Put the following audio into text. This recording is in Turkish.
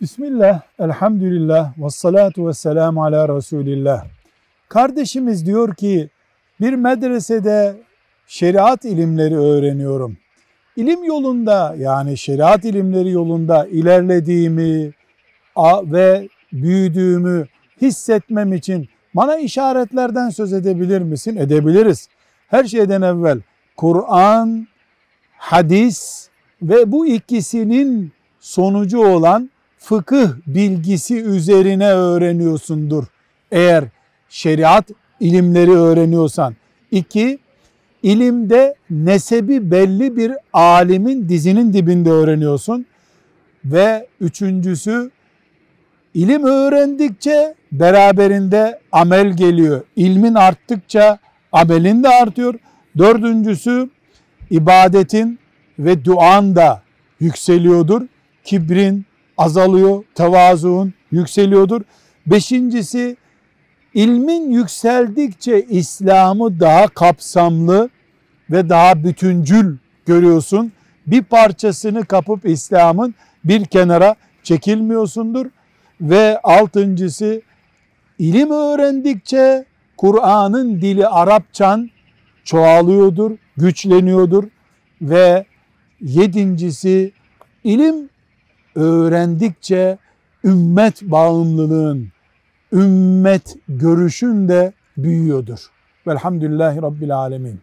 Bismillah, elhamdülillah, ve salatu ve selamu ala Resulillah. Kardeşimiz diyor ki, bir medresede şeriat ilimleri öğreniyorum. İlim yolunda yani şeriat ilimleri yolunda ilerlediğimi ve büyüdüğümü hissetmem için bana işaretlerden söz edebilir misin? Edebiliriz. Her şeyden evvel Kur'an, hadis ve bu ikisinin sonucu olan fıkıh bilgisi üzerine öğreniyorsundur. Eğer şeriat ilimleri öğreniyorsan. İki, ilimde nesebi belli bir alimin dizinin dibinde öğreniyorsun. Ve üçüncüsü, ilim öğrendikçe beraberinde amel geliyor. İlmin arttıkça amelin de artıyor. Dördüncüsü, ibadetin ve duan da yükseliyordur. Kibrin, azalıyor, tevazuun yükseliyordur. Beşincisi ilmin yükseldikçe İslam'ı daha kapsamlı ve daha bütüncül görüyorsun. Bir parçasını kapıp İslam'ın bir kenara çekilmiyorsundur. Ve altıncısı ilim öğrendikçe Kur'an'ın dili Arapçan çoğalıyordur, güçleniyordur ve yedincisi ilim öğrendikçe ümmet bağımlılığın, ümmet görüşün de büyüyordur. Velhamdülillahi Rabbil Alemin.